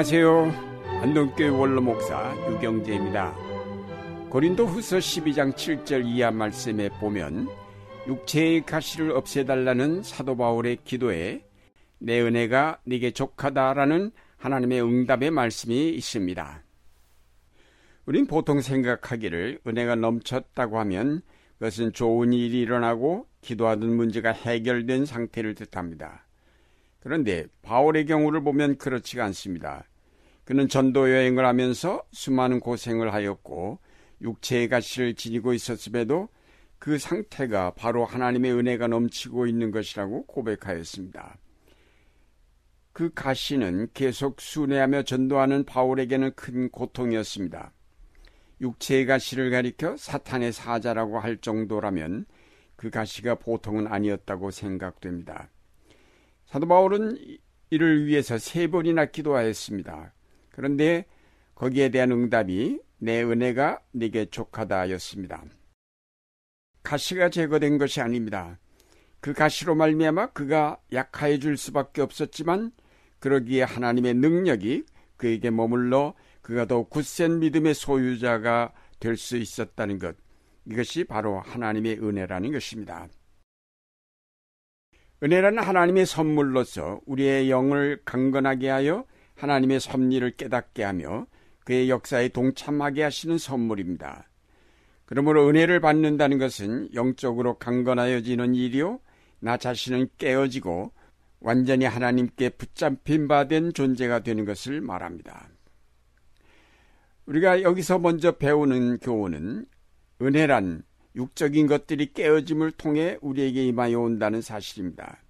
안녕하세요. 안동교회 원로 목사 유경재입니다. 고린도 후서 12장 7절 이하 말씀에 보면 육체의 가시를 없애달라는 사도 바울의 기도에 내 은혜가 네게 족하다라는 하나님의 응답의 말씀이 있습니다. 우린 보통 생각하기를 은혜가 넘쳤다고 하면 그것은 좋은 일이 일어나고 기도하던 문제가 해결된 상태를 뜻합니다. 그런데 바울의 경우를 보면 그렇지가 않습니다. 그는 전도 여행을 하면서 수많은 고생을 하였고 육체의 가시를 지니고 있었음에도 그 상태가 바로 하나님의 은혜가 넘치고 있는 것이라고 고백하였습니다. 그 가시는 계속 순회하며 전도하는 바울에게는 큰 고통이었습니다. 육체의 가시를 가리켜 사탄의 사자라고 할 정도라면 그 가시가 보통은 아니었다고 생각됩니다. 사도 바울은 이를 위해서 세 번이나 기도하였습니다. 그런데 거기에 대한 응답이 내 은혜가 네게 족하다였습니다. 가시가 제거된 것이 아닙니다. 그 가시로 말미암아 그가 약하여질 수밖에 없었지만 그러기에 하나님의 능력이 그에게 머물러 그가 더 굳센 믿음의 소유자가 될 수 있었다는 것. 이것이 바로 하나님의 은혜라는 것입니다. 은혜라는 하나님의 선물로서 우리의 영을 강건하게 하여 하나님의 섭리를 깨닫게 하며 그의 역사에 동참하게 하시는 선물입니다. 그러므로 은혜를 받는다는 것은 영적으로 강건하여지는 일이요, 나 자신은 깨어지고 완전히 하나님께 붙잡힌 바 된 존재가 되는 것을 말합니다. 우리가 여기서 먼저 배우는 교훈은 은혜란 육적인 것들이 깨어짐을 통해 우리에게 임하여 온다는 사실입니다.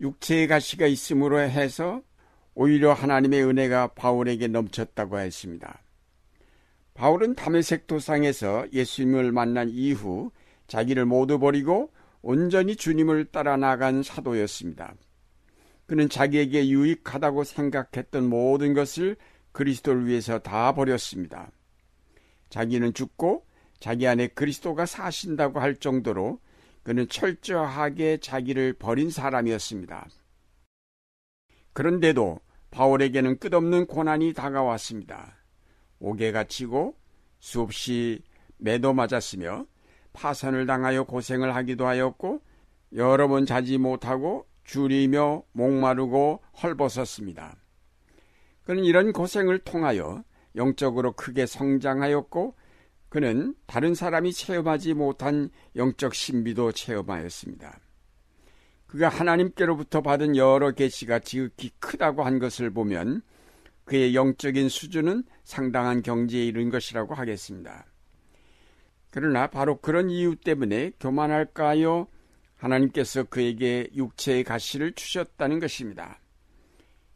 육체의 가시가 있음으로 해서 오히려 하나님의 은혜가 바울에게 넘쳤다고 했습니다. 바울은 담에색 도상에서 예수님을 만난 이후 자기를 모두 버리고 온전히 주님을 따라 나간 사도였습니다. 그는 자기에게 유익하다고 생각했던 모든 것을 그리스도를 위해서 다 버렸습니다. 자기는 죽고 자기 안에 그리스도가 사신다고 할 정도로 그는 철저하게 자기를 버린 사람이었습니다. 그런데도 바울에게는 끝없는 고난이 다가왔습니다. 옥에 갇히고 수없이 매도 맞았으며 파산을 당하여 고생을 하기도 하였고 여러 번 자지 못하고 줄이며 목마르고 헐벗었습니다. 그는 이런 고생을 통하여 영적으로 크게 성장하였고 그는 다른 사람이 체험하지 못한 영적 신비도 체험하였습니다. 그가 하나님께로부터 받은 여러 계시가 지극히 크다고 한 것을 보면 그의 영적인 수준은 상당한 경지에 이른 것이라고 하겠습니다. 그러나 바로 그런 이유 때문에 교만할까요? 하나님께서 그에게 육체의 가시를 주셨다는 것입니다.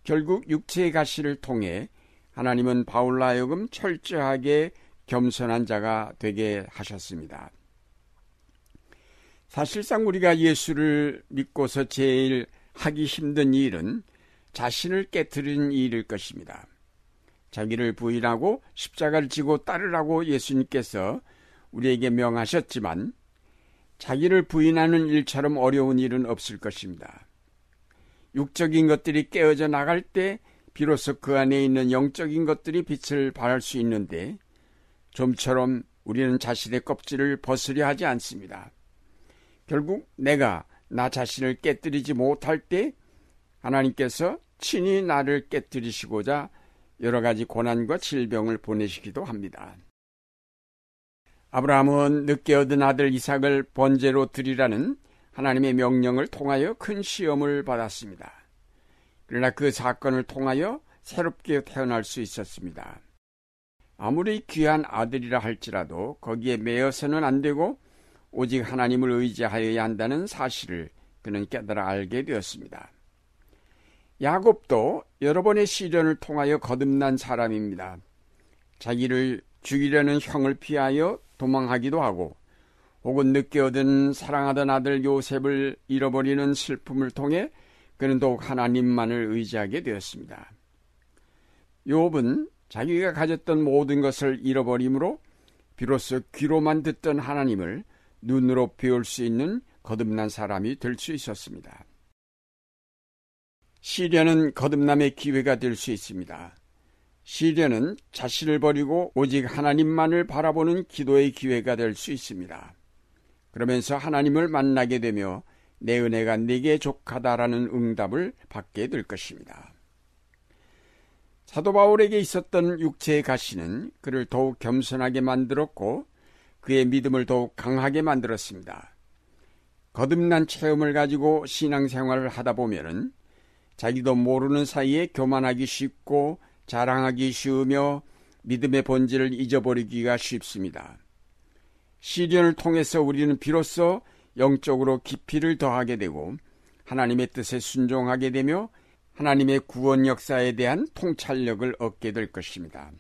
결국 육체의 가시를 통해 하나님은 바울라 하여금 철저하게 겸손한 자가 되게 하셨습니다. 사실상 우리가 예수를 믿고서 제일 하기 힘든 일은 자신을 깨뜨리는 일일 것입니다. 자기를 부인하고 십자가를 지고 따르라고 예수님께서 우리에게 명하셨지만 자기를 부인하는 일처럼 어려운 일은 없을 것입니다. 육적인 것들이 깨어져 나갈 때 비로소 그 안에 있는 영적인 것들이 빛을 발할 수 있는데 좀처럼 우리는 자신의 껍질을 벗으려 하지 않습니다. 결국 내가 나 자신을 깨뜨리지 못할 때 하나님께서 친히 나를 깨뜨리시고자 여러 가지 고난과 질병을 보내시기도 합니다. 아브라함은 늦게 얻은 아들 이삭을 번제로 드리라는 하나님의 명령을 통하여 큰 시험을 받았습니다. 그러나 그 사건을 통하여 새롭게 태어날 수 있었습니다. 아무리 귀한 아들이라 할지라도 거기에 매여서는 안 되고 오직 하나님을 의지하여야 한다는 사실을 그는 깨달아 알게 되었습니다. 야곱도 여러 번의 시련을 통하여 거듭난 사람입니다. 자기를 죽이려는 형을 피하여 도망하기도 하고 혹은 늦게 얻은 사랑하던 아들 요셉을 잃어버리는 슬픔을 통해 그는 더욱 하나님만을 의지하게 되었습니다. 욥은 자기가 가졌던 모든 것을 잃어버림으로 비로소 귀로만 듣던 하나님을 눈으로 배울 수 있는 거듭난 사람이 될 수 있었습니다. 시련은 거듭남의 기회가 될 수 있습니다. 시련은 자신을 버리고 오직 하나님만을 바라보는 기도의 기회가 될 수 있습니다. 그러면서 하나님을 만나게 되며 내 은혜가 네게 족하다라는 응답을 받게 될 것입니다. 사도 바울에게 있었던 육체의 가시는 그를 더욱 겸손하게 만들었고 그의 믿음을 더욱 강하게 만들었습니다. 거듭난 체험을 가지고 신앙생활을 하다 보면은 자기도 모르는 사이에 교만하기 쉽고 자랑하기 쉬우며 믿음의 본질을 잊어버리기가 쉽습니다. 시련을 통해서 우리는 비로소 영적으로 깊이를 더하게 되고 하나님의 뜻에 순종하게 되며 하나님의 구원 역사에 대한 통찰력을 얻게 될 것입니다.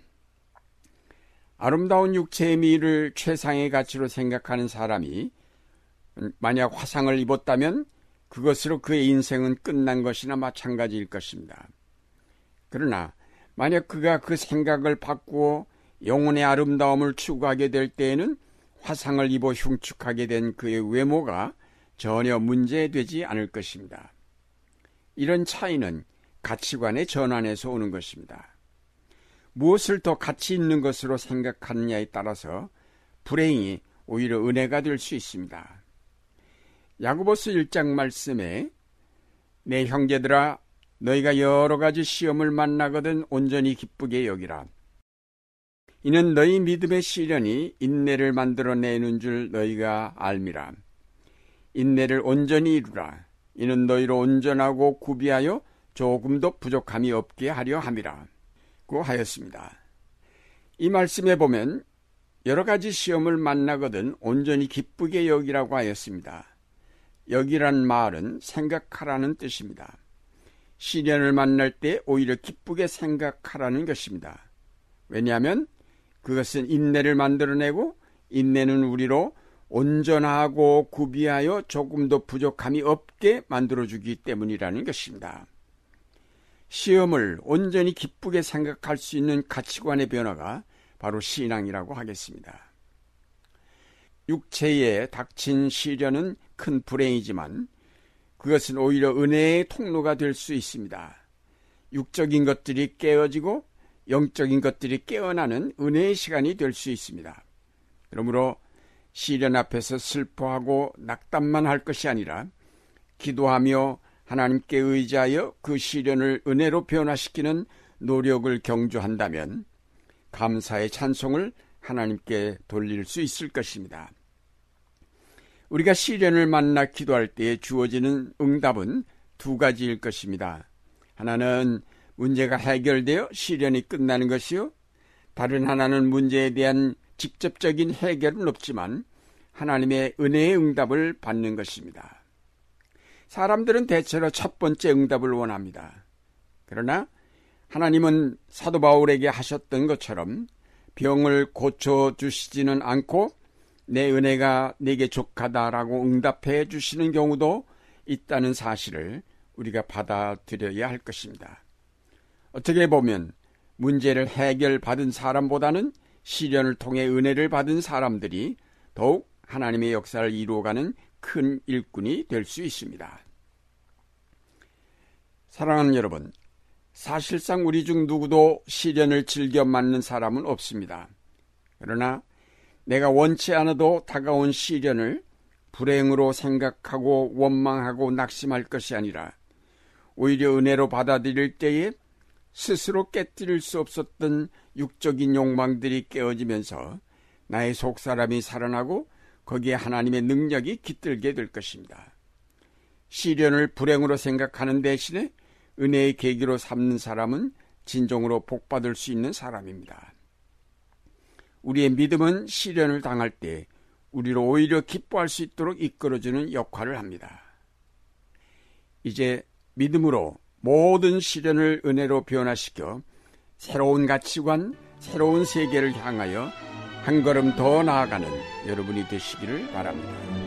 아름다운 육체의 미를 최상의 가치로 생각하는 사람이 만약 화상을 입었다면 그것으로 그의 인생은 끝난 것이나 마찬가지일 것입니다. 그러나 만약 그가 그 생각을 바꾸어 영혼의 아름다움을 추구하게 될 때에는 화상을 입어 흉측하게 된 그의 외모가 전혀 문제되지 않을 것입니다. 이런 차이는 가치관의 전환에서 오는 것입니다. 무엇을 더 가치 있는 것으로 생각하느냐에 따라서 불행이 오히려 은혜가 될 수 있습니다. 야구보스 1장 말씀에 내 형제들아 너희가 여러 가지 시험을 만나거든 온전히 기쁘게 여기라. 이는 너희 믿음의 시련이 인내를 만들어내는 줄 너희가 알미라. 인내를 온전히 이루라. 이는 너희로 온전하고 구비하여 조금도 부족함이 없게 하려 함이라. 고 하였습니다. 이 말씀에 보면 여러 가지 시험을 만나거든 온전히 기쁘게 여기라고 하였습니다. 여기란 말은 생각하라는 뜻입니다. 시련을 만날 때 오히려 기쁘게 생각하라는 것입니다. 왜냐하면 그것은 인내를 만들어내고 인내는 우리로 온전하고 구비하여 조금도 부족함이 없게 만들어주기 때문이라는 것입니다. 시험을 온전히 기쁘게 생각할 수 있는 가치관의 변화가 바로 신앙이라고 하겠습니다. 육체에 닥친 시련은 큰 불행이지만 그것은 오히려 은혜의 통로가 될 수 있습니다. 육적인 것들이 깨어지고 영적인 것들이 깨어나는 은혜의 시간이 될 수 있습니다. 그러므로 시련 앞에서 슬퍼하고 낙담만 할 것이 아니라 기도하며 하나님께 의지하여 그 시련을 은혜로 변화시키는 노력을 경주한다면 감사의 찬송을 하나님께 돌릴 수 있을 것입니다. 우리가 시련을 만나 기도할 때에 주어지는 응답은 두 가지일 것입니다. 하나는 문제가 해결되어 시련이 끝나는 것이요. 다른 하나는 문제에 대한 직접적인 해결은 없지만 하나님의 은혜의 응답을 받는 것입니다. 사람들은 대체로 첫 번째 응답을 원합니다. 그러나 하나님은 사도 바울에게 하셨던 것처럼 병을 고쳐 주시지는 않고 내 은혜가 내게 족하다라고 응답해 주시는 경우도 있다는 사실을 우리가 받아들여야 할 것입니다. 어떻게 보면 문제를 해결받은 사람보다는 시련을 통해 은혜를 받은 사람들이 더욱 하나님의 역사를 이루어가는 큰 일꾼이 될 수 있습니다. 사랑하는 여러분, 사실상 우리 중 누구도 시련을 즐겨 맞는 사람은 없습니다. 그러나 내가 원치 않아도 다가온 시련을 불행으로 생각하고 원망하고 낙심할 것이 아니라 오히려 은혜로 받아들일 때에 스스로 깨뜨릴 수 없었던 육적인 욕망들이 깨어지면서 나의 속사람이 살아나고 거기에 하나님의 능력이 깃들게 될 것입니다. 시련을 불행으로 생각하는 대신에 은혜의 계기로 삼는 사람은 진정으로 복받을 수 있는 사람입니다. 우리의 믿음은 시련을 당할 때 우리로 오히려 기뻐할 수 있도록 이끌어주는 역할을 합니다. 이제 믿음으로 모든 시련을 은혜로 변화시켜 새로운 가치관, 새로운 세계를 향하여 한 걸음 더 나아가는 여러분이 되시기를 바랍니다.